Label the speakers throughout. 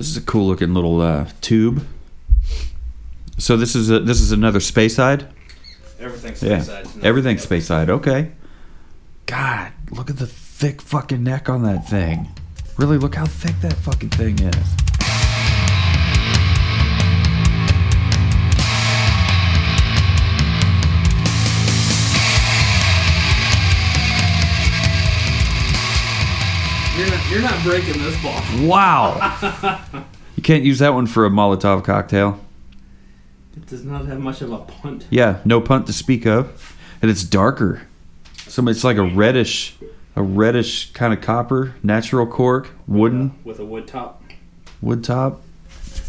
Speaker 1: This is a cool looking little uh, tube. So this is a, this is another Speyside.
Speaker 2: Everything's
Speaker 1: Yeah, everything's Speyside. Okay. God, look at the thick fucking neck on that thing. Really, look how thick that fucking thing is.
Speaker 2: You're not, breaking this ball.
Speaker 1: Wow. you can't use that one for a Molotov cocktail.
Speaker 2: It does not have much of a punt.
Speaker 1: Yeah, no punt to speak of, and it's darker. So it's like a reddish, a reddish kind of copper, natural cork, wooden
Speaker 2: With a wood top.
Speaker 1: wood top.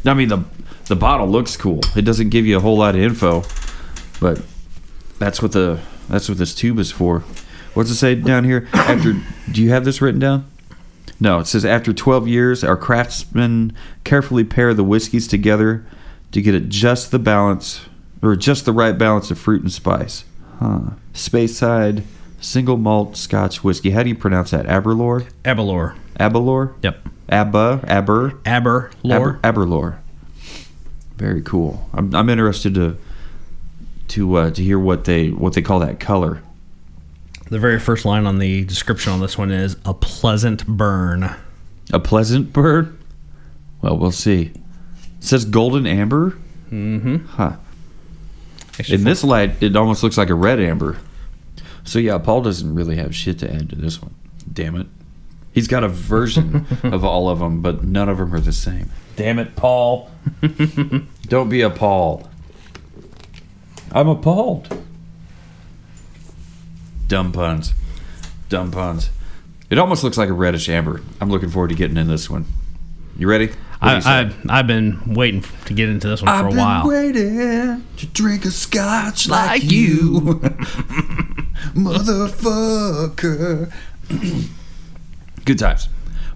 Speaker 1: I mean the the bottle looks cool. It doesn't give you a whole lot of info, but that's what the that's what this tube is for. What's it say down here? After do you have this written down? No, it says after 12 years, our craftsmen carefully pair the whiskeys together to get it just the balance or just the right balance of fruit and spice. Huh. Speyside single malt Scotch whiskey. How do you pronounce that? Aberlour?
Speaker 2: Abelor.
Speaker 1: Aberlour?
Speaker 2: Yep.
Speaker 1: Abba? Aber?
Speaker 2: Aber lore.
Speaker 1: Aber, Aberlour. Very cool. I'm, I'm interested to to uh, to hear what they what they call that color.
Speaker 2: The very first line on the description on this one is a pleasant burn.
Speaker 1: A pleasant burn? Well, we'll see. It says golden amber.
Speaker 2: Mm-hmm.
Speaker 1: Huh. In this light, it almost looks like a red amber. So yeah, Paul doesn't really have shit to add to this one. Damn it. He's got a version of all of them, but none of them are the same. Damn it, Paul. Don't be appalled. I'm appalled. Dumb puns. Dumb puns. It almost looks like a reddish amber. I'm looking forward to getting in this one. You ready?
Speaker 2: I, I, I've been waiting to get into this one for a while.
Speaker 1: waiting to drink a scotch like, you, motherfucker. Good times.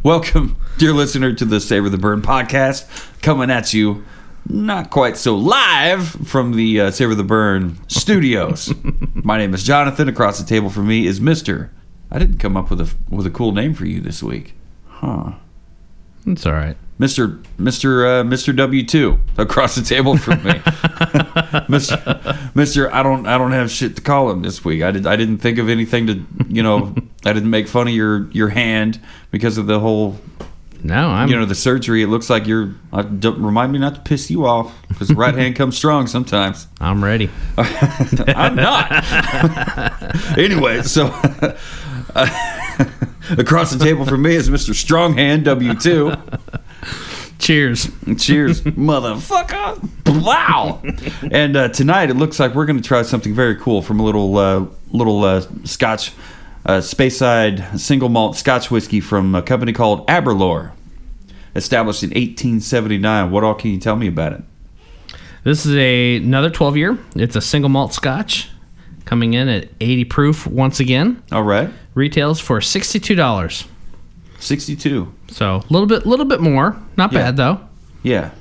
Speaker 1: Welcome, dear listener, to the Savor the Burn podcast, coming at you not quite so live from the uh, Savor the Burn studios. My name is Jonathan. Across the table from me is Mister. I didn't come up with a with a cool name for you this week, huh?
Speaker 2: It's all right.
Speaker 1: Mr. Mr. Uh, Mr. W two across the table from me. Mr. Mr. I don't I don't have shit to call him this week. I did I didn't think of anything to you know I didn't make fun of your your hand because of the whole
Speaker 2: No, I'm.
Speaker 1: you know the surgery. It looks like you're. Uh, don't, remind me not to piss you off because the right hand comes strong sometimes.
Speaker 2: I'm ready.
Speaker 1: I'm not. anyway, so across the table from me is Mr. Stronghand W two.
Speaker 2: Cheers.
Speaker 1: Cheers, motherfucker! Wow! And uh, tonight it looks like we're going to try something very cool from a little uh, little uh, Scotch uh, Speyside single malt Scotch whiskey from a company called Aberlour, established in 1879. What all can you tell me about it?
Speaker 2: This is a, another 12 year. It's a single malt scotch coming in at 80 proof once again.
Speaker 1: All right,
Speaker 2: Retails for $62.
Speaker 1: 62.
Speaker 2: So a little bit, a little bit more. Not
Speaker 1: Yeah.
Speaker 2: bad though.
Speaker 1: Yeah,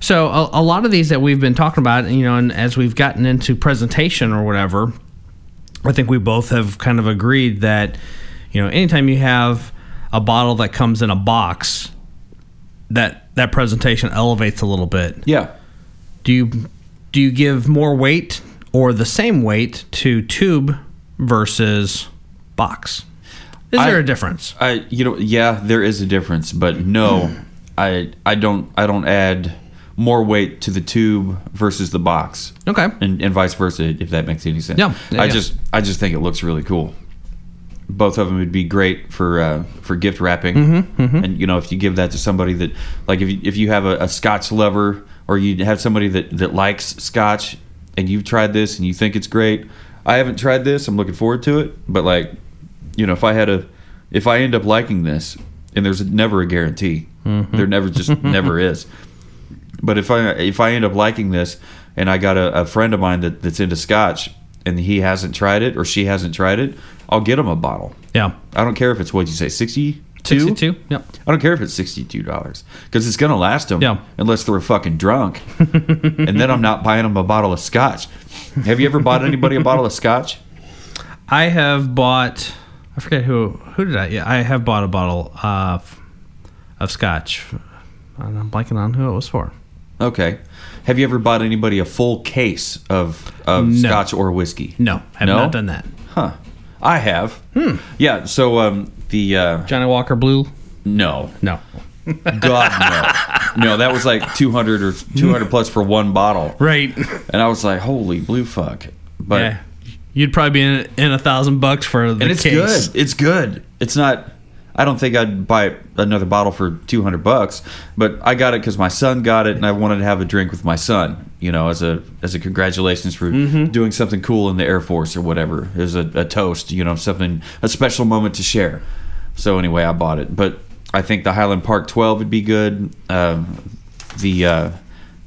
Speaker 2: So a, a lot of these that we've been talking about, you know, and as we've gotten into presentation or whatever, I think we both have kind of agreed that, you know, anytime you have a bottle that comes in a box, that that presentation elevates a little bit.
Speaker 1: yeah.
Speaker 2: Do you do you give more weight or the same weight to tube versus box? Is
Speaker 1: I-
Speaker 2: there a difference?
Speaker 1: I you know yeah there is a difference, but no, I I don't I don't add more weight to the tube versus the box.
Speaker 2: Okay.
Speaker 1: and, and vice versa if that makes any sense
Speaker 2: Yeah, yeah,
Speaker 1: i
Speaker 2: yeah.
Speaker 1: just i just think it looks really cool both of them would be great for uh, for gift wrapping
Speaker 2: Mm-hmm,
Speaker 1: and you know if you give that to somebody that like if you, if you have a, a scotch lover or you have somebody that that likes scotch and you've tried this and you think it's great i haven't tried this i'm looking forward to it but like you know if i had a if i end up liking this and there's never a guarantee
Speaker 2: Mm-hmm.
Speaker 1: there never just never is but if I if I end up liking this, and I got a, a friend of mine that, that's into Scotch, and he hasn't tried it or she hasn't tried it, I'll get him a bottle.
Speaker 2: Yeah.
Speaker 1: I don't care if it's what you say sixty two.
Speaker 2: 62? Yep.
Speaker 1: I don't care if it's sixty two dollars because it's gonna last them.
Speaker 2: Yeah.
Speaker 1: Unless they're fucking drunk, and then I'm not buying them a bottle of Scotch. Have you ever bought anybody a bottle of Scotch?
Speaker 2: I have bought. I forget who. Who did I? Yeah, I have bought a bottle of of scotch. and I'm blanking on who it was for.
Speaker 1: Okay. Have you ever bought anybody a full case of of
Speaker 2: No.
Speaker 1: scotch or whiskey?
Speaker 2: No, I've
Speaker 1: No?
Speaker 2: not done that.
Speaker 1: Huh. I have. Hmm. Yeah. So um, the uh,
Speaker 2: Johnnie Walker Blue?
Speaker 1: no,
Speaker 2: No.
Speaker 1: God no, no. That was like two hundred or two hundred plus for one bottle,
Speaker 2: Right.
Speaker 1: and I was like, holy blue fuck. But
Speaker 2: yeah. You'd probably be in, in a thousand bucks for the
Speaker 1: and it's
Speaker 2: case.
Speaker 1: good. It's good. It's not. I don't think I'd buy another bottle for two hundred bucks, but I got it because my son got it, and I wanted to have a drink with my son. You know, as a as a congratulations for
Speaker 2: Mm-hmm.
Speaker 1: doing something cool in the Air Force or whatever. As a, a toast, you know, something a special moment to share. So anyway, I bought it, but I think the Highland Park Twelve would be good. Um, the uh,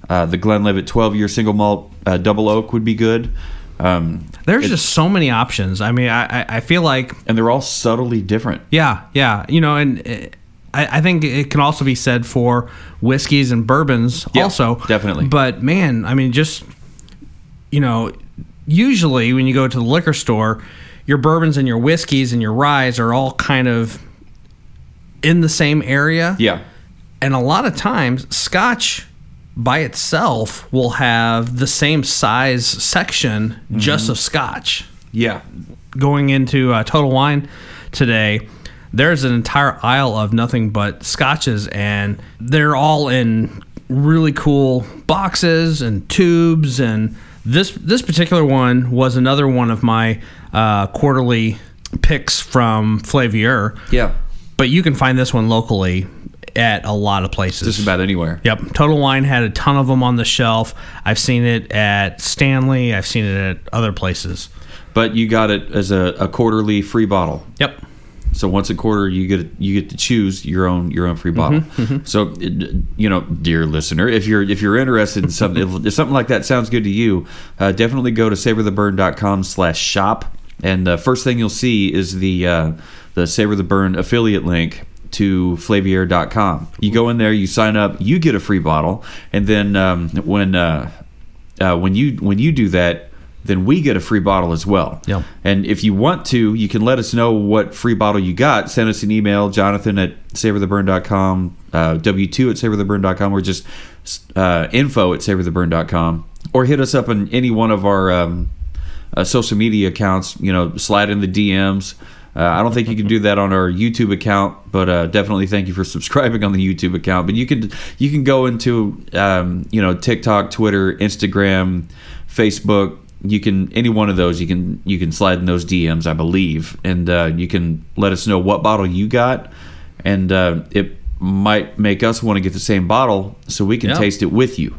Speaker 1: uh, the Glenlivet twelve year single malt uh, double oak would be good. Um,
Speaker 2: There's just so many options. I mean, I, I- feel like
Speaker 1: and they're all subtly different.
Speaker 2: Yeah, yeah. You know, and uh, I, I think it can also be said for whiskeys and bourbons
Speaker 1: Yeah,
Speaker 2: also.
Speaker 1: definitely.
Speaker 2: But man, I mean, just, you know, usually when you go to the liquor store, your bourbons and your whiskeys and your ryes are all kind of in the same area.
Speaker 1: Yeah.
Speaker 2: And a lot of times, scotch by itself will have the same size section
Speaker 1: Mm-hmm.
Speaker 2: just of scotch
Speaker 1: Yeah.
Speaker 2: going into uh, Total Wine today, there's an entire aisle of nothing but scotches, and they're all in really cool boxes and tubes. And this this particular one was another one of my uh, quarterly picks from Flaviar.
Speaker 1: Yeah.
Speaker 2: But you can find this one locally at a lot of places.
Speaker 1: Just about anywhere.
Speaker 2: Yep. Total Wine had a ton of them on the shelf. I've seen it at Stanley. I've seen it at other places.
Speaker 1: But you got it as a, a quarterly free bottle.
Speaker 2: Yep.
Speaker 1: So once a quarter, you get you get to choose your own your own free bottle. So you know, dear listener, if you're if you're interested in something, if, if something like that sounds good to you, uh, definitely go to savortheburn.com slash shop, and the first thing you'll see is the uh, the Savor the Burn affiliate link to flaviar.com. You go in there, you sign up, you get a free bottle, and then um, when uh, uh, when you when you do that, then we get a free bottle as well.
Speaker 2: Yep.
Speaker 1: And if you want to, you can let us know what free bottle you got. Send us an email, Jonathan at savortheburn.com, uh, W2 at savortheburn.com, or just uh, info at savortheburn.com. Or hit us up on any one of our um, uh, social media accounts. You know, slide in the DMs. Uh, I don't think you can do that on our YouTube account, but uh, definitely thank you for subscribing on the YouTube account. But you can you can go into um, you know TikTok, Twitter, Instagram, Facebook. You can any one of those. You can you can slide in those DMs, I believe, and uh, you can let us know what bottle you got, and uh, it might make us want to get the same bottle so we can
Speaker 2: Yeah.
Speaker 1: taste it with you.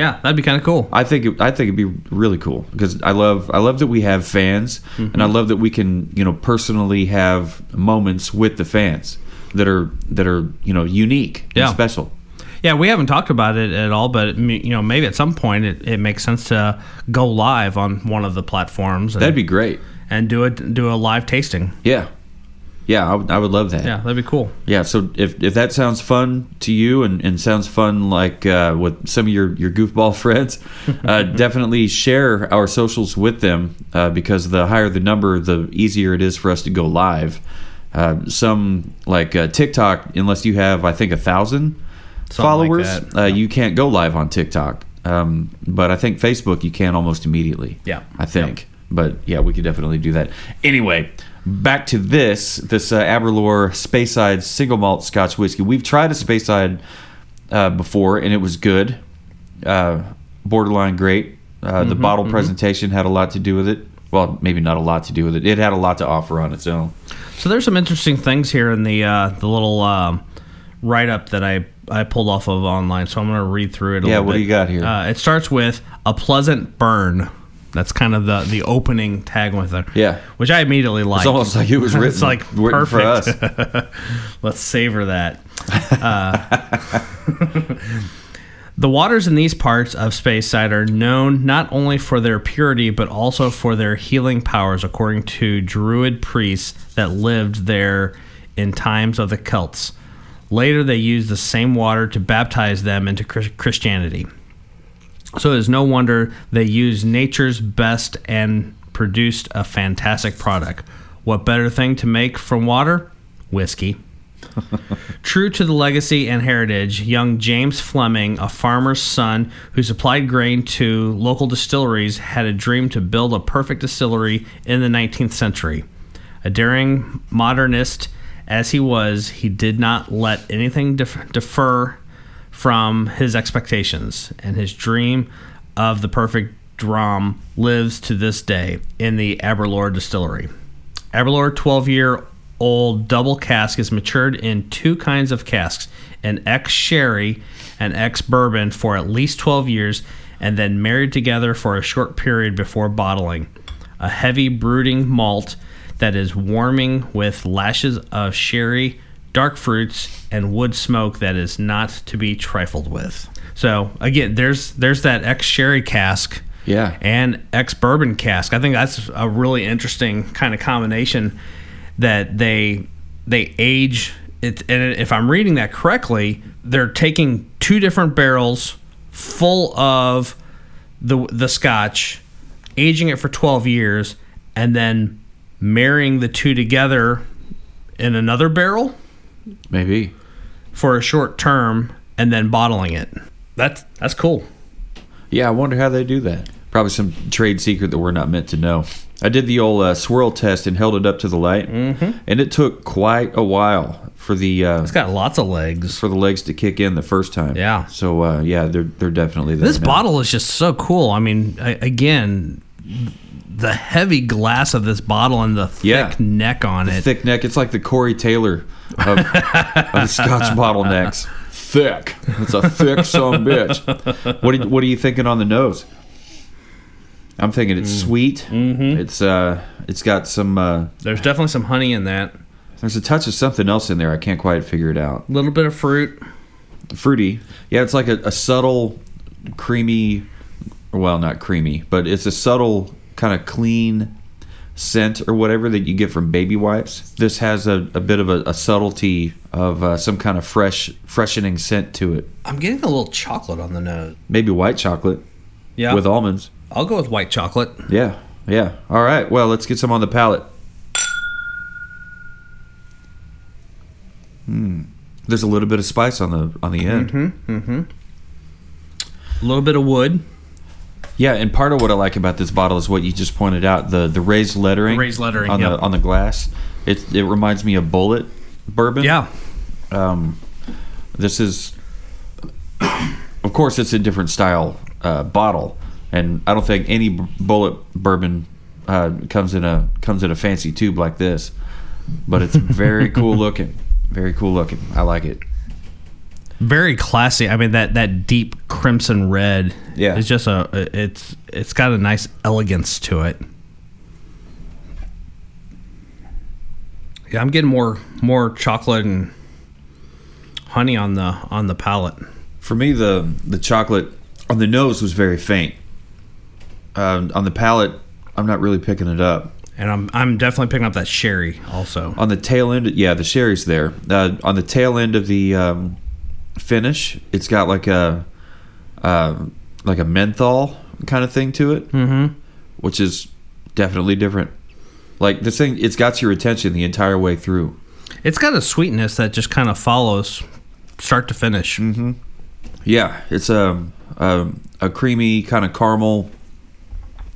Speaker 2: Yeah, that'd be kind of cool.
Speaker 1: I think it, I think it'd be really cool because I love I love that we have fans mm-hmm. and I love that we can you know personally have moments with the fans that are that are you know unique
Speaker 2: Yeah.
Speaker 1: and special.
Speaker 2: Yeah, we haven't talked about it at all, but you know, maybe at some point it, it makes sense to go live on one of the platforms and,
Speaker 1: That'd be great.
Speaker 2: and do it do a live tasting.
Speaker 1: Yeah, yeah, I would, I would love that.
Speaker 2: Yeah, that'd be cool.
Speaker 1: Yeah, so if, if that sounds fun to you and, and sounds fun like uh, with some of your, your goofball friends, uh, definitely share our socials with them uh, because the higher the number, the easier it is for us to go live. Uh, some like uh, TikTok, unless you have, I think, a thousand
Speaker 2: like
Speaker 1: followers,
Speaker 2: that.
Speaker 1: uh, you can't go live on TikTok. Um, but I think Facebook, you can almost immediately.
Speaker 2: Yeah.
Speaker 1: I think. But yeah, we could definitely do that. Anyway, back to this this uh, Aberlour Speyside single malt Scotch whiskey. We've tried a Speyside uh, before, and it was good, uh, borderline great. Uh, the bottle presentation had a lot to do with it. Well, maybe not a lot to do with it. It had a lot to offer on its own.
Speaker 2: So there's some interesting things here in the uh, the little um, write up that I I pulled off of online. So I'm going to read through it. A little.
Speaker 1: Yeah, what do you got here?
Speaker 2: Uh, it starts with a pleasant burn. That's kind of the the opening tag with it.
Speaker 1: Yeah.
Speaker 2: which I immediately like.
Speaker 1: It's almost like it was written,
Speaker 2: it's like
Speaker 1: written for us.
Speaker 2: perfect. Let's savor that. Uh, the waters in these parts of Speyside are known not only for their purity but also for their healing powers, according to Druid priests that lived there in times of the Celts. Later, they used the same water to baptize them into Christianity. So it's no wonder they used nature's best and produced a fantastic product. What better thing to make from water? Whiskey. True to the legacy and heritage, young James Fleming, a farmer's son who supplied grain to local distilleries, had a dream to build a perfect distillery in the 19th century. A daring modernist as he was, he did not let anything defer from his expectations, and his dream of the perfect dram lives to this day in the Aberlour distillery. Aberlour 12 year old double cask is matured in two kinds of casks an ex sherry and ex bourbon for at least 12 years and then married together for a short period before bottling. A heavy brooding malt that is warming with lashes of sherry, dark fruits, and wood smoke that is not to be trifled with. So again, there's there's that ex sherry cask
Speaker 1: Yeah.
Speaker 2: and ex bourbon cask. I think that's a really interesting kind of combination that they they age it. And if I'm reading that correctly, they're taking two different barrels full of the the scotch, aging it for 12 years, and then marrying the two together in another barrel
Speaker 1: Maybe.
Speaker 2: for a short term, and then bottling it. That's that's cool.
Speaker 1: Yeah, I wonder how they do that. Probably some trade secret that we're not meant to know. I did the old uh, swirl test and held it up to the light, mm-hmm. and it took quite a while for the uh,
Speaker 2: It's got lots of legs.
Speaker 1: for the legs to kick in the first time.
Speaker 2: Yeah.
Speaker 1: So uh, yeah, they're they're definitely there.
Speaker 2: This
Speaker 1: now.
Speaker 2: bottle is just so cool. I mean, I, again, the heavy glass of this bottle and the thick
Speaker 1: Yeah.
Speaker 2: neck on it.
Speaker 1: thick neck. It's like the Corey Taylor of, of Scotch bottlenecks. Thick. It's a thick some bitch. What are, you- what are you thinking on the nose? I'm thinking it's sweet. Mm-hmm. It's uh, it's got some. Uh,
Speaker 2: There's definitely some honey in that.
Speaker 1: there's a touch of something else in there. I can't quite figure it out.
Speaker 2: A little bit of fruit.
Speaker 1: Fruity. Yeah, it's like a, a subtle, creamy. Well, not creamy, but it's a subtle kind of clean scent or whatever that you get from baby wipes. This has a, a bit of a, a subtlety of uh, some kind of fresh, freshening scent to it.
Speaker 2: I'm getting a little chocolate on the nose.
Speaker 1: Maybe white chocolate
Speaker 2: Yeah.
Speaker 1: with almonds.
Speaker 2: I'll go with white chocolate.
Speaker 1: Yeah, yeah. All right. Well, let's get some on the palate. Hmm. There's a little bit of spice on the on the end. Mm-hmm. Mm-hmm.
Speaker 2: A little bit of wood.
Speaker 1: Yeah, and part of what I like about this bottle is what you just pointed out the the raised lettering,
Speaker 2: Raised lettering,
Speaker 1: on
Speaker 2: yep.
Speaker 1: the on the glass. It it reminds me of Bulleit bourbon.
Speaker 2: Yeah.
Speaker 1: Um, this is, of course, it's a different style uh, bottle, and I don't think any Bulleit bourbon uh, comes in a comes in a fancy tube like this. But it's very cool looking. Very cool looking. I like it.
Speaker 2: Very classy. I mean that that deep crimson red.
Speaker 1: Yeah.
Speaker 2: It's just a it's it's got a nice elegance to it. Yeah, I'm getting more more chocolate and honey on the on the palate.
Speaker 1: For me, the the chocolate on the nose was very faint. Um, on the palate, I'm not really picking it up.
Speaker 2: And I'm I'm definitely picking up that sherry also.
Speaker 1: On the tail end, yeah, the sherry's there. Uh, on the tail end of the um, finish, it's got like a uh, like a menthol kind of thing to it,
Speaker 2: Mm-hmm.
Speaker 1: which is definitely different. Like this thing, it's got your attention the entire way through.
Speaker 2: It's got a sweetness that just kind of follows start to finish.
Speaker 1: Mm-hmm. Yeah, it's a a, a creamy kind of caramel,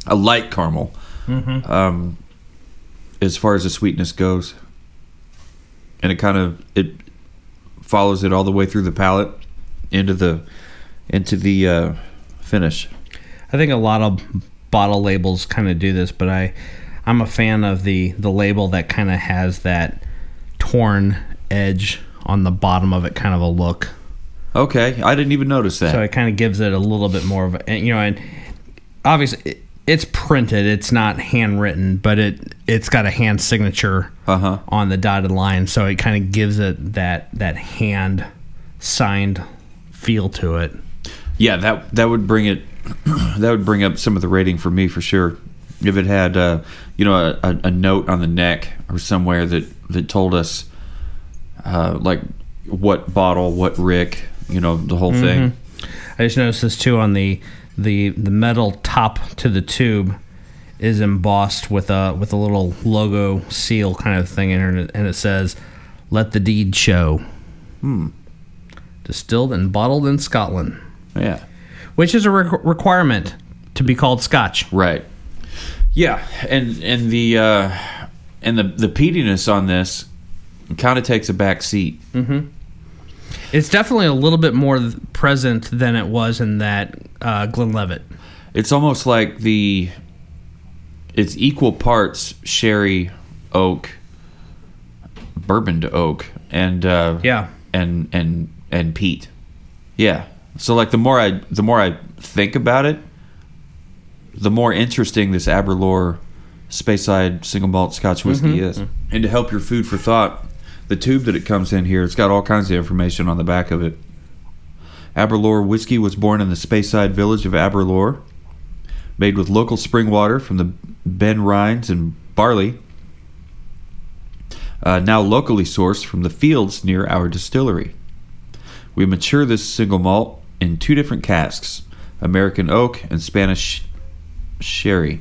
Speaker 1: a light caramel,
Speaker 2: Mm-hmm.
Speaker 1: um, as far as the sweetness goes, and it kind of it follows it all the way through the palate into the into the uh, finish.
Speaker 2: I think a lot of bottle labels kind of do this, but I I'm a fan of the the label that kind of has that torn edge on the bottom of it, kind of a look.
Speaker 1: Okay, I didn't even notice that.
Speaker 2: So it kind of gives it a little bit more of a you know, and obviously it's printed, it's not handwritten, but it it's got a hand signature
Speaker 1: Uh huh.
Speaker 2: on the dotted line, so it kind of gives it that that hand signed feel to it.
Speaker 1: Yeah, that that would bring it. that would bring up some of the rating for me for sure. If it had, uh, you know, a, a, a note on the neck or somewhere that that told us, uh, like what bottle, what Rick, you know, the whole thing.
Speaker 2: I just noticed this too on the the the metal top to the tube is embossed with a with a little logo seal kind of thing in it, and it says Let the deed show. Hmm. Distilled and bottled in Scotland,
Speaker 1: Yeah.
Speaker 2: which is a re- requirement to be called Scotch.
Speaker 1: Right. Yeah, and and the uh, and the the peatiness on this kind of takes a back seat.
Speaker 2: It's definitely a little bit more present than it was in that uh, Glenlivet.
Speaker 1: It's almost like the it's equal parts sherry, oak, bourbon to oak, and uh,
Speaker 2: Yeah.
Speaker 1: and and and peat. Yeah. So like the more I the more I think about it, the more interesting this Aberlour Speyside single malt Scotch whiskey is. And to help your food for thought, the tube that it comes in here, it's got all kinds of information on the back of it. Aberlour whiskey was born in the Speyside village of Aberlour, made with local spring water from the Ben Rinnes and barley. Uh, now locally sourced from the fields near our distillery. We mature this single malt in two different casks American oak and Spanish sherry.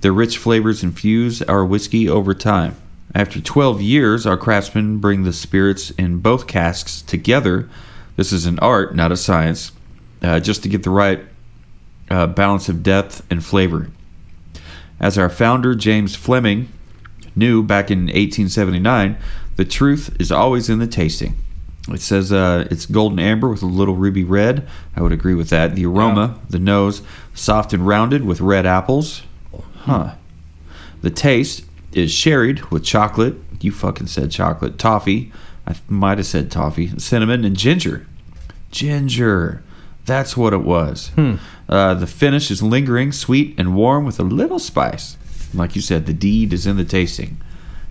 Speaker 1: Their rich flavors infuse our whiskey over time. After 12 years, our craftsmen bring the spirits in both casks together. This is an art, not a science, uh, just to get the right uh, balance of depth and flavor. As our founder, James Fleming, knew back in 1879, the truth is always in the tasting. It says uh, it's golden amber with a little ruby red. I would agree with that. The aroma, the nose, soft and rounded with red apples. Huh. The taste is sherried with chocolate. You fucking said chocolate. Toffee. I might have said toffee. Cinnamon and ginger. Ginger. That's what it was. Uh, the finish is lingering, sweet, and warm with a little spice. Like you said, the deed is in the tasting.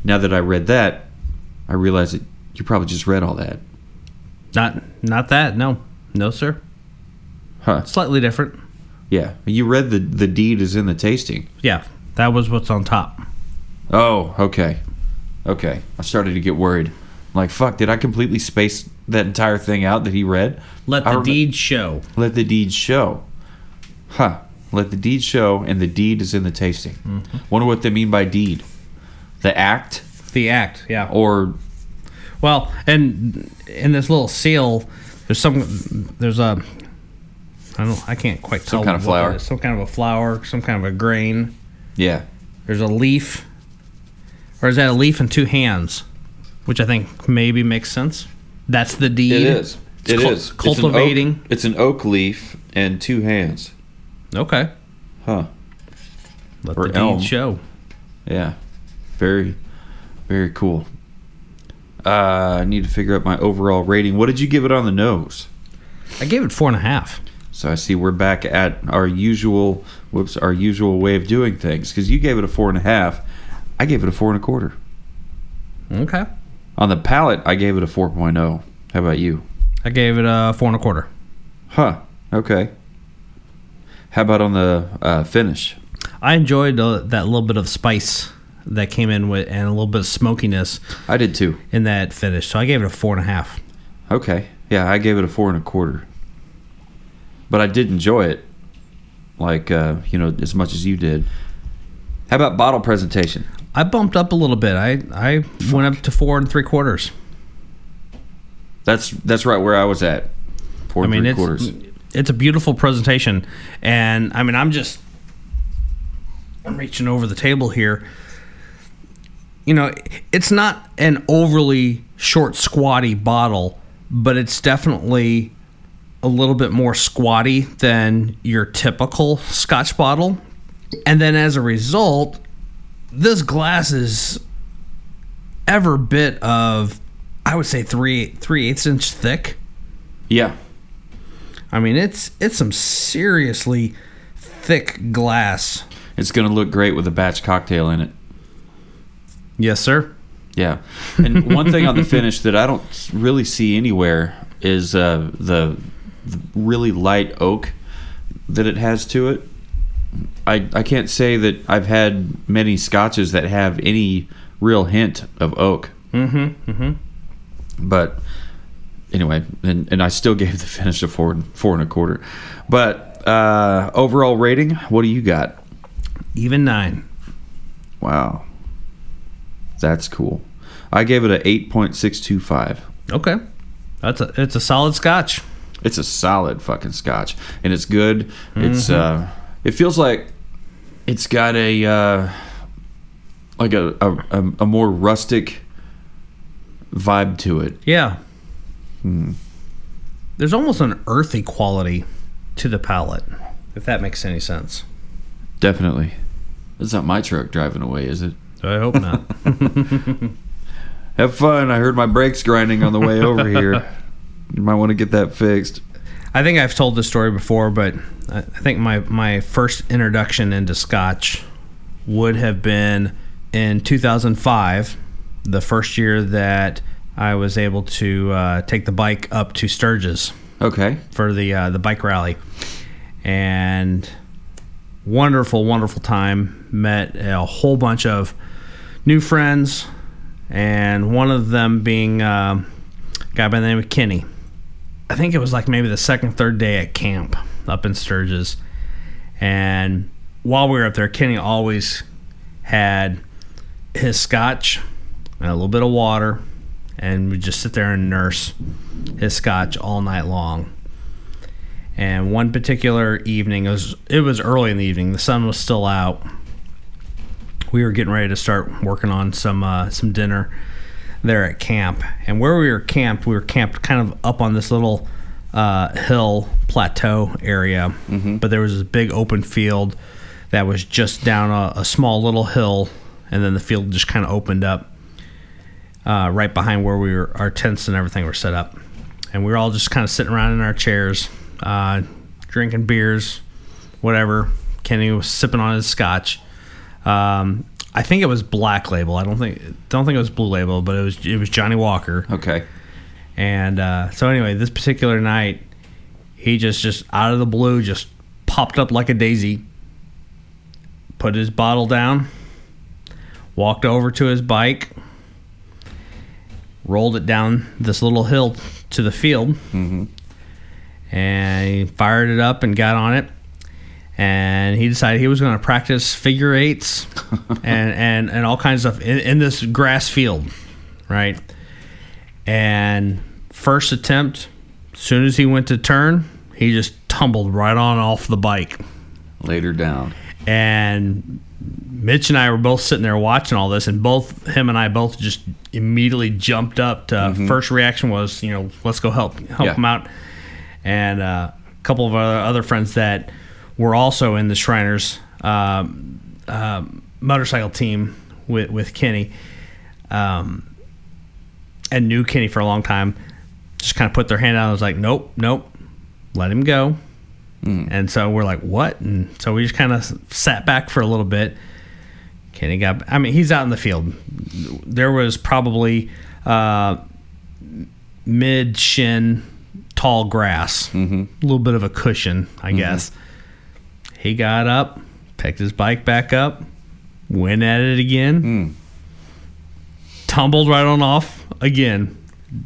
Speaker 1: Now that I read that, I realize that you probably just read all that.
Speaker 2: Not not that. No. No, sir.
Speaker 1: Huh.
Speaker 2: Slightly different.
Speaker 1: Yeah. You read the the deed is in the tasting.
Speaker 2: Yeah. That was what's on top.
Speaker 1: Oh, okay. Okay. I started to get worried. I'm like, fuck, did I completely space that entire thing out that he read?
Speaker 2: Let
Speaker 1: I
Speaker 2: the
Speaker 1: rem-
Speaker 2: deed show.
Speaker 1: Let the deed show. Huh. Let the deed show, and the deed is in the tasting. Mm-hmm. Wonder what they mean by deed. The act,
Speaker 2: The act. Yeah.
Speaker 1: or
Speaker 2: Well, and in this little seal, there's some. There's a. I don't. know, I can't quite
Speaker 1: Some
Speaker 2: tell.
Speaker 1: kind of
Speaker 2: what it
Speaker 1: flower.
Speaker 2: is. Some kind of a flower. Some kind of a grain.
Speaker 1: yeah,
Speaker 2: There's a leaf. Or is that a leaf and two hands? Which I think maybe makes sense. That's the deed.
Speaker 1: it is.
Speaker 2: It's
Speaker 1: It
Speaker 2: cul-
Speaker 1: is.
Speaker 2: cultivating.
Speaker 1: It's an, oak, it's an oak leaf and two hands.
Speaker 2: Okay.
Speaker 1: Huh.
Speaker 2: Let
Speaker 1: Or
Speaker 2: the
Speaker 1: elm.
Speaker 2: deed show.
Speaker 1: Yeah. Very, very cool. Uh, I need to figure out my overall rating. What did you give it on the nose?
Speaker 2: I gave it four and a half.
Speaker 1: So I see we're back at our usual, whoops, our usual way of doing things. Because you gave it a four and a half, I gave it a four and a quarter.
Speaker 2: Okay.
Speaker 1: On the palate, I gave it a 4.0. How about you?
Speaker 2: I gave it a four and a quarter.
Speaker 1: Huh. Okay. How about on the uh, finish?
Speaker 2: I enjoyed uh, that little bit of spice that came in with, and a little bit of smokiness
Speaker 1: I did too.
Speaker 2: in that finish. So I gave it a four and a half.
Speaker 1: Okay. Yeah, I gave it a four and a quarter. But I did enjoy it, like uh, you know, as much as you did. How about bottle presentation?
Speaker 2: I bumped up a little bit. I I went up to four and three quarters.
Speaker 1: That's that's right where I was at. Four
Speaker 2: I
Speaker 1: and
Speaker 2: mean,
Speaker 1: three
Speaker 2: it's
Speaker 1: quarters.
Speaker 2: it's a beautiful presentation, and I mean, I'm just I'm reaching over the table here. You know, it's not an overly short, squatty bottle, but it's definitely a little bit more squatty than your typical Scotch bottle. And then as a result, this glass is ever bit of, I would say three three eighths inch thick.
Speaker 1: Yeah.
Speaker 2: I mean, it's it's some seriously thick glass.
Speaker 1: It's gonna look great with a batch cocktail in it.
Speaker 2: Yes, sir.
Speaker 1: Yeah. And one thing on the finish that I don't really see anywhere is uh, the, the really light oak that it has to it. I, I can't say that I've had many scotches that have any real hint of oak.
Speaker 2: Mm-hmm. Mm-hmm.
Speaker 1: But anyway, and, and I still gave the finish a four, four and a quarter. But uh, overall rating, what do you got?
Speaker 2: Even nine.
Speaker 1: Wow. That's cool. I gave it a eight point six two five.
Speaker 2: Okay, that's a it's a solid Scotch.
Speaker 1: It's a solid fucking Scotch, and it's good. It's uh, it feels like it's got a uh, like a a, a, more rustic vibe to it.
Speaker 2: Yeah. There's almost an earthy quality to the palette, if that makes any sense.
Speaker 1: Definitely. It's not my truck driving away, is it?
Speaker 2: I hope not.
Speaker 1: Have fun. I heard my brakes grinding on the way over here. You might want to get that fixed.
Speaker 2: I think I've told this story before, but I think my, my first introduction into Scotch would have been in 2005, the first year that I was able to uh, take the bike up to Sturgis
Speaker 1: Okay.
Speaker 2: for the uh, the bike rally, and wonderful, wonderful time. Met a whole bunch of new friends, and one of them being uh, a guy by the name of Kenny. I think it was like maybe the second, third day at camp up in Sturgis, and while we were up there, Kenny always had his scotch and a little bit of water, and we just sit there and nurse his scotch all night long. And one particular evening, it was it was early in the evening. The sun was still out. We were getting ready to start working on some uh, some dinner there at camp. And where we were camped, we were camped kind of up on this little uh, hill plateau area. But there was this big open field that was just down a, a small little hill, and then the field just kind of opened up uh, right behind where we were, our tents and everything were set up. And we were all just kind of sitting around in our chairs, uh, drinking beers, whatever. Kenny was sipping on his scotch. Um, I think it was Black Label. I don't think don't think it was Blue Label, but it was it was Johnnie Walker.
Speaker 1: Okay.
Speaker 2: And uh, so anyway, this particular night, he just just out of the blue just popped up like a daisy. Put his bottle down, walked over to his bike, rolled it down this little hill to the field, and he fired it up and got on it. And he decided he was going to practice figure eights and, and, and all kinds of stuff in, in this grass field, right? And first attempt, as soon as he went to turn, he just tumbled right on off the bike.
Speaker 1: Later down.
Speaker 2: And Mitch and I were both sitting there watching all this, and both him and I both just immediately jumped up. To, First reaction was, you know, let's go help help
Speaker 1: Yeah.
Speaker 2: him out. And uh, a couple of our other friends that were also in the Shriners um, um, motorcycle team with with Kenny, um, and knew Kenny for a long time, just kind of put their hand out. and was like, nope, nope, let him go. And so we're like, what? And so we just kind of sat back for a little bit. Kenny got, I mean, he's out in the field. There was probably uh, mid shin tall grass, a little bit of a cushion, I guess. He got up, picked his bike back up, went at it again, hmm. tumbled right on off again.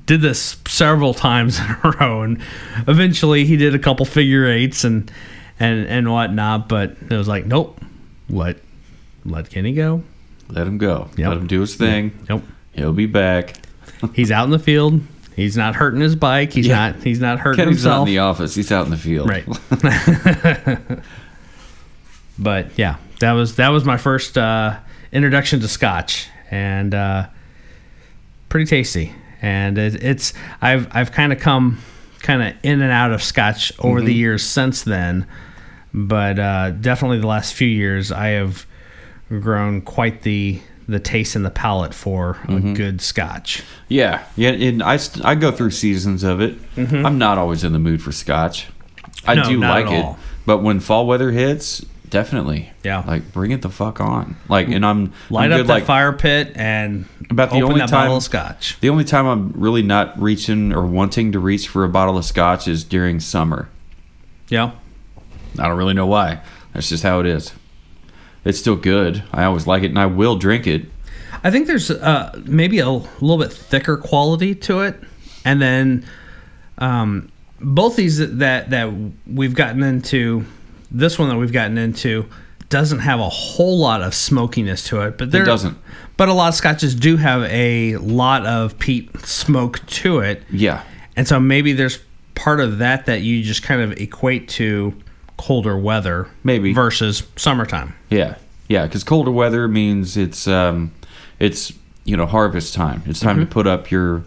Speaker 2: Did this several times in a row, and eventually he did a couple figure eights and and and whatnot. But it was like, nope, let let Kenny go.
Speaker 1: Let him go.
Speaker 2: Yep.
Speaker 1: Let him do his thing.
Speaker 2: Nope,
Speaker 1: He'll be back.
Speaker 2: he's out in the field. He's not hurting his bike. He's
Speaker 1: Yeah.
Speaker 2: not. He's not hurting
Speaker 1: Kenny's not in the office. He's out in the field.
Speaker 2: Right. but yeah, that was that was my first uh, introduction to Scotch, and uh, pretty tasty. And it, it's I've I've kind of come kind of in and out of Scotch over the years since then, but uh, definitely the last few years I have grown quite the the taste and the palate for a good Scotch.
Speaker 1: Yeah, yeah, and I, I go through seasons of it. I'm not always in the mood for scotch. I
Speaker 2: Mm-hmm. No,
Speaker 1: do like it, but when fall weather hits, definitely.
Speaker 2: Yeah.
Speaker 1: like bring it the fuck on. Like, and I'm
Speaker 2: Light
Speaker 1: I'm
Speaker 2: up
Speaker 1: good,
Speaker 2: that
Speaker 1: like
Speaker 2: fire pit and
Speaker 1: About the
Speaker 2: open
Speaker 1: only
Speaker 2: that
Speaker 1: time-
Speaker 2: bottle of Scotch.
Speaker 1: the only time I'm really not reaching or wanting to reach for a bottle of scotch is during summer.
Speaker 2: Yeah.
Speaker 1: I don't really know why. That's just how it is. It's still good. I always like it, and I will drink it.
Speaker 2: I think there's uh, maybe a little bit thicker quality to it, and then um, both these that that we've gotten into, this one that we've gotten into, doesn't have a whole lot of smokiness to it, but there
Speaker 1: doesn't.
Speaker 2: But a lot of scotches do have a lot of peat smoke to it,
Speaker 1: Yeah.
Speaker 2: and so maybe there's part of that that you just kind of equate to colder weather,
Speaker 1: Maybe.
Speaker 2: versus summertime.
Speaker 1: Yeah, yeah, because colder weather means it's um, it's you know harvest time. It's time
Speaker 2: Mm-hmm.
Speaker 1: to put up your.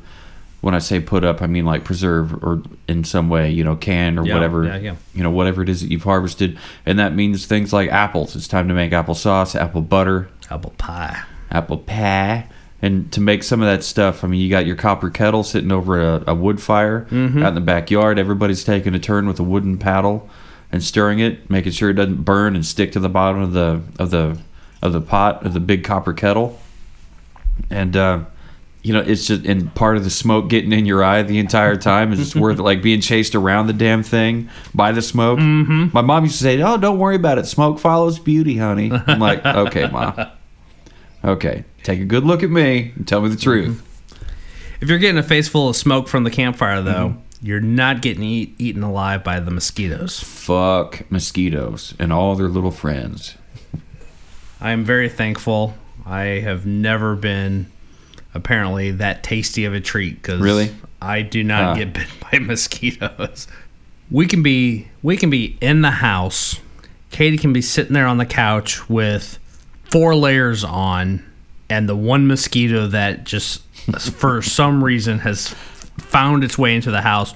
Speaker 1: When I say put up, I mean like preserve or in some way, you know, can or
Speaker 2: Yeah,
Speaker 1: whatever,
Speaker 2: yeah, yeah.
Speaker 1: you know, whatever it is that you've harvested, and that means things like apples. It's time to make apple sauce, apple butter,
Speaker 2: Apple pie.
Speaker 1: apple pie. And to make some of that stuff, I mean, you got your copper kettle sitting over a, a wood fire
Speaker 2: Mm-hmm.
Speaker 1: out in the backyard. Everybody's taking a turn with a wooden paddle and stirring it, making sure it doesn't burn and stick to the bottom of the of the of the pot of the big copper kettle. And uh, you know, it's just and part of the smoke getting in your eye the entire time is it's worth it. Like being chased around the damn thing by the smoke. Mm-hmm. My mom used to say, "Oh, don't worry about it. Smoke follows beauty, honey." I'm like, "Okay, mom." Okay, take a good look at me and tell me the truth.
Speaker 2: If you're getting a face full of smoke from the campfire, though,
Speaker 1: Mm-hmm.
Speaker 2: you're not getting eat, eaten alive by the mosquitoes.
Speaker 1: Fuck mosquitoes and all their little friends.
Speaker 2: I am very thankful. I have never been apparently that tasty of a treat because
Speaker 1: Really?
Speaker 2: I do not
Speaker 1: Huh.
Speaker 2: get bit by mosquitoes. We can be we can be in the house. Katie can be sitting there on the couch with four layers on, and the one mosquito that just for some reason has found its way into the house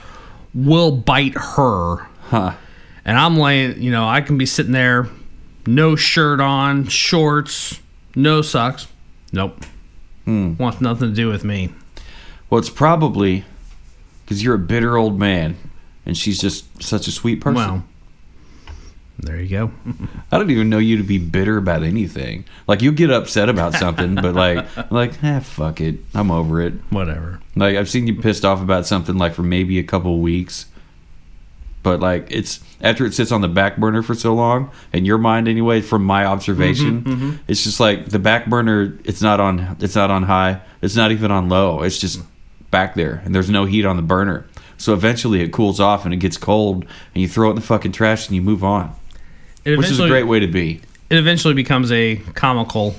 Speaker 2: will bite her
Speaker 1: Huh.
Speaker 2: and I'm laying, you know, I can be sitting there, no shirt on, shorts, no socks. Nope.
Speaker 1: Hmm.
Speaker 2: Wants nothing to do with me.
Speaker 1: Well, it's probably because you're a bitter old man and she's just such a sweet person.
Speaker 2: Well, there you go.
Speaker 1: I don't even know you to be bitter about anything. Like you get upset about something, but like, like, eh, fuck it, I'm over it.
Speaker 2: Whatever.
Speaker 1: Like I've seen you pissed off about something like for maybe a couple weeks, but like it's after it sits on the back burner for so long, in your mind anyway, from my observation, it's just like the back burner. It's not on. It's not on high. It's not even on low. It's just back there, and there's no heat on the burner. So eventually it cools off and it gets cold, and you throw it in the fucking trash and you move on,
Speaker 2: It
Speaker 1: which is a great way to be.
Speaker 2: It eventually becomes a comical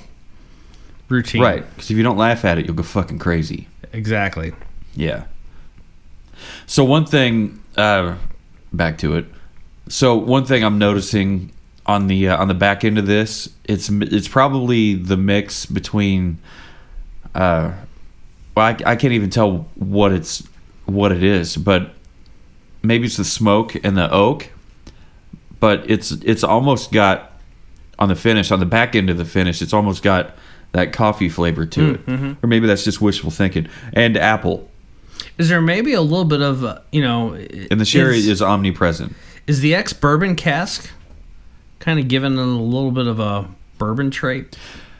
Speaker 2: routine.
Speaker 1: Right? Because if you don't laugh at it, you'll go fucking crazy.
Speaker 2: Exactly.
Speaker 1: Yeah. So one thing, uh, back to it. So one thing I'm noticing on the uh, on the back end of this, it's it's probably the mix between. Uh, well, I, I can't even tell what it's what it is, but maybe it's the smoke and the oak. But it's it's almost got on the finish on the back end of the finish. It's almost got that coffee flavor to it, or maybe that's just wishful thinking. And apple.
Speaker 2: Is there maybe a little bit of, uh, you know,
Speaker 1: And the sherry is, omnipresent.
Speaker 2: is the ex bourbon cask kind of given it a little bit of a bourbon trait?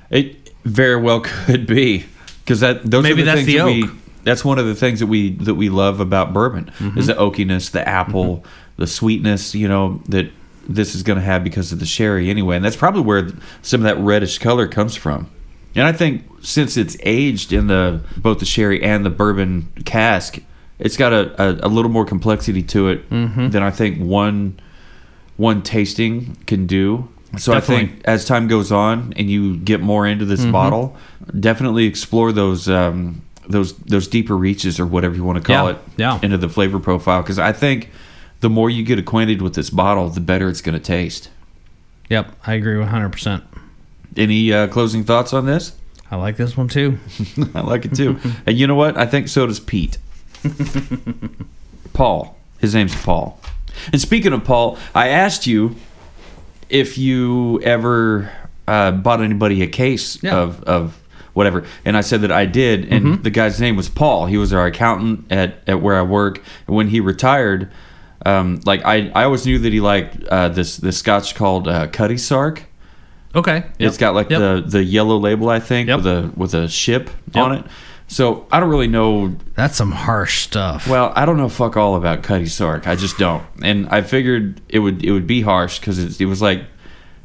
Speaker 1: It very well could be because that those
Speaker 2: Maybe
Speaker 1: are the
Speaker 2: that's
Speaker 1: things
Speaker 2: the
Speaker 1: that we.
Speaker 2: oak.
Speaker 1: That's one of the things that we that we love about bourbon
Speaker 2: Mm-hmm.
Speaker 1: is the oakiness, the apple, the sweetness. You know that this is going to have because of the sherry anyway, and that's probably where some of that reddish color comes from. And I think since it's aged in the both the sherry and the bourbon cask, it's got a, a, a little more complexity to it
Speaker 2: Mm-hmm.
Speaker 1: than I think one one tasting can do. So I think as time goes on and you get more into this bottle, definitely explore those um, those those deeper reaches or whatever you want to call
Speaker 2: Yeah,
Speaker 1: it
Speaker 2: yeah.
Speaker 1: into the flavor profile. Because I think the more you get acquainted with this bottle, the better it's going to taste.
Speaker 2: Yep, I agree 100%.
Speaker 1: Any uh, closing thoughts on this?
Speaker 2: I like this one too.
Speaker 1: I like it too. and you know what? I think so does Pete. Paul. His name's Paul. And speaking of Paul, I asked you if you ever uh, bought anybody a case
Speaker 2: Yeah.
Speaker 1: of, of whatever. And I said that I did. And the guy's name was Paul. He was our accountant at, at where I work. And when he retired, um, like I, I always knew that he liked uh, this this scotch called uh, Cutty Sark.
Speaker 2: Okay.
Speaker 1: It's
Speaker 2: Yep.
Speaker 1: got like
Speaker 2: Yep.
Speaker 1: the the yellow label, I think,
Speaker 2: Yep.
Speaker 1: with a with a ship
Speaker 2: Yep.
Speaker 1: on it. So I don't really know.
Speaker 2: That's some harsh stuff.
Speaker 1: Well, I don't know fuck all about Cutty Sark. I just don't. And I figured it would it would be harsh because it, it was like,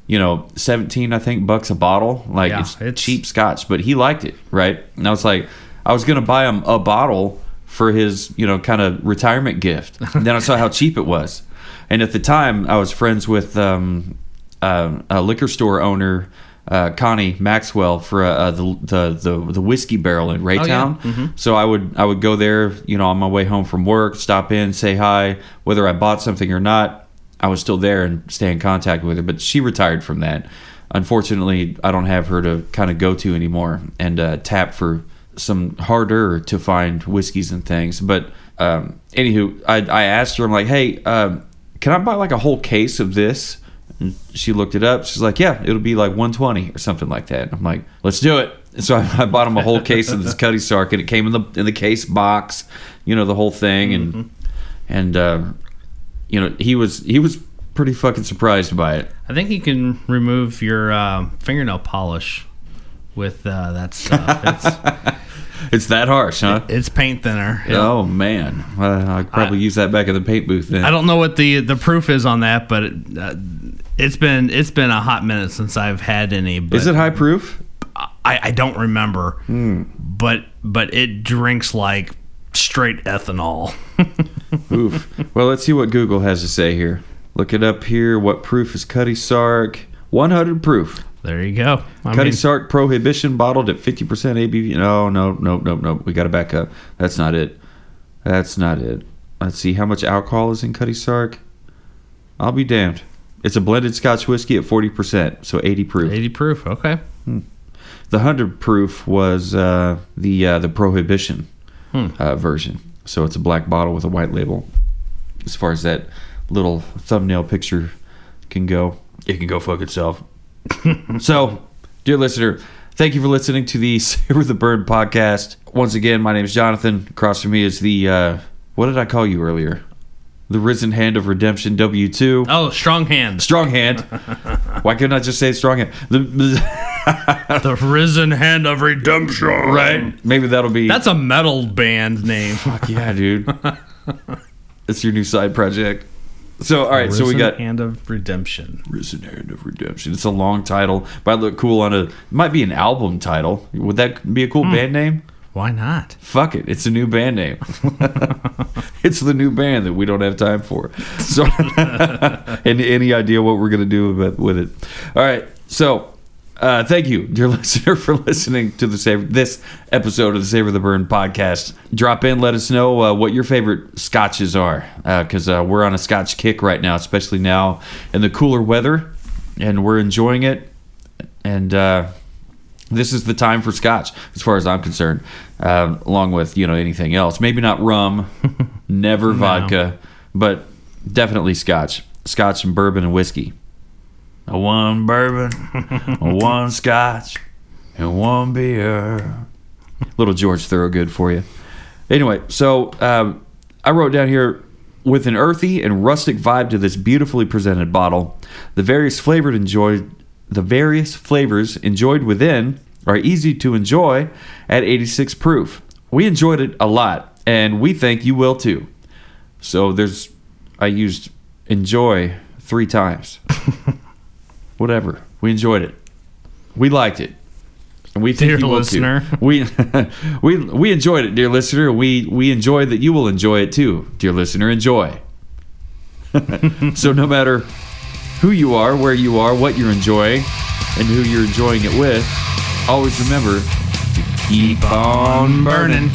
Speaker 1: you know, seventeen I think bucks a bottle. Like
Speaker 2: Yeah,
Speaker 1: it's,
Speaker 2: it's-
Speaker 1: cheap Scotch, but he liked it, right? And I was like, I was gonna buy him a bottle for his you know kind of retirement gift. And then I saw how cheap it was, and at the time I was friends with um, uh, a liquor store owner, uh, Connie Maxwell, for uh, the, the the the whiskey barrel in Raytown. So I would I would go there, you know, on my way home from work, stop in, say hi, whether I bought something or not. I was still there and stay in contact with her, but she retired from that. Unfortunately, I don't have her to kind of go to anymore and uh, tap for some harder to find whiskeys and things. But um, anywho, I, I asked her, I'm like, hey, um, can I buy like a whole case of this? And she looked it up. She's like, yeah, it'll be like 120 or something like that. I'm like, let's do it. And so I, I bought him a whole case of this Cutty Sark, and it came in the in the case box, you know, the whole thing, and and uh, you know, he was he was pretty fucking surprised by it.
Speaker 2: I think you can remove your uh, fingernail polish with uh, that stuff. It's,
Speaker 1: It's that harsh, huh?
Speaker 2: it's paint thinner. It-
Speaker 1: Oh man, I'd probably use that back in the paint booth then.
Speaker 2: I don't know what the the proof is on that, but it, uh, it's been it's been a hot minute since I've had any. But
Speaker 1: Is it high proof?
Speaker 2: I, I don't remember, hmm. but but it drinks like straight ethanol.
Speaker 1: Oof. Well, let's see what Google has to say here. Look it up here. What proof is Cutty Sark? 100 proof.
Speaker 2: there you go. I
Speaker 1: Cutty
Speaker 2: mean,
Speaker 1: Sark Prohibition bottled at 50% ABV. No, no, no, no, no. We got to back up. That's not it. That's not it. Let's see how much alcohol is in Cutty Sark. I'll be damned. It's a blended Scotch whiskey at 40%, so 80 proof.
Speaker 2: 80 proof. Okay.
Speaker 1: The 100 proof was uh, the uh, the Prohibition
Speaker 2: Hmm.
Speaker 1: uh, version. So it's a black bottle with a white label. As far as that little thumbnail picture can go, it can go fuck itself. so, dear listener, thank you for listening to the Savor the Burn podcast. Once again, my name is Jonathan. Across from me is the uh, what did I call you earlier? The Risen Hand of Redemption W2.
Speaker 2: Oh, strong hand.
Speaker 1: Strong hand. Why couldn't I just say strong hand? The,
Speaker 2: the risen hand of redemption.
Speaker 1: right? Maybe that'll be.
Speaker 2: That's a metal band name.
Speaker 1: Fuck yeah, dude. it's your new side project. So, all right, so we
Speaker 2: Risen
Speaker 1: got
Speaker 2: hand of redemption.
Speaker 1: Risen Hand of Redemption. It's a long title. Might look cool on a. Might be an album title. Would that be a cool hmm. band name?
Speaker 2: Why not?
Speaker 1: Fuck it. It's a new band name. it's the new band that we don't have time for. So, any, any idea what we're going to do with, it? All right. So, uh, thank you, dear listener, for listening to the this episode of the Savor the Burn podcast. Drop in, let us know uh, what your favorite scotches are, because uh, we're on a scotch kick right now, especially now in the cooler weather, and we're enjoying it. And uh, this is the time for scotch as far as i'm concerned um, along with you know anything else. Maybe not rum never vodka but definitely scotch. Scotch and bourbon and whiskey. A one bourbon a one scotch and one beer. Little george thorogood for you. Anyway so um, i wrote down here with an earthy and rustic vibe to this beautifully presented bottle the various flavored enjoyed the various flavors enjoyed within are easy to enjoy at 86 proof. We enjoyed it a lot, and we think you will too. So there's, I used enjoy three times. Whatever. We enjoyed it. We liked it. And we think
Speaker 2: Dear
Speaker 1: you will too. We we we enjoyed it, dear listener. We we enjoy that you will enjoy it too, dear listener. Enjoy. so no matter who you are, where you are, what you're enjoying, and who you're enjoying it with, always remember to keep on burning.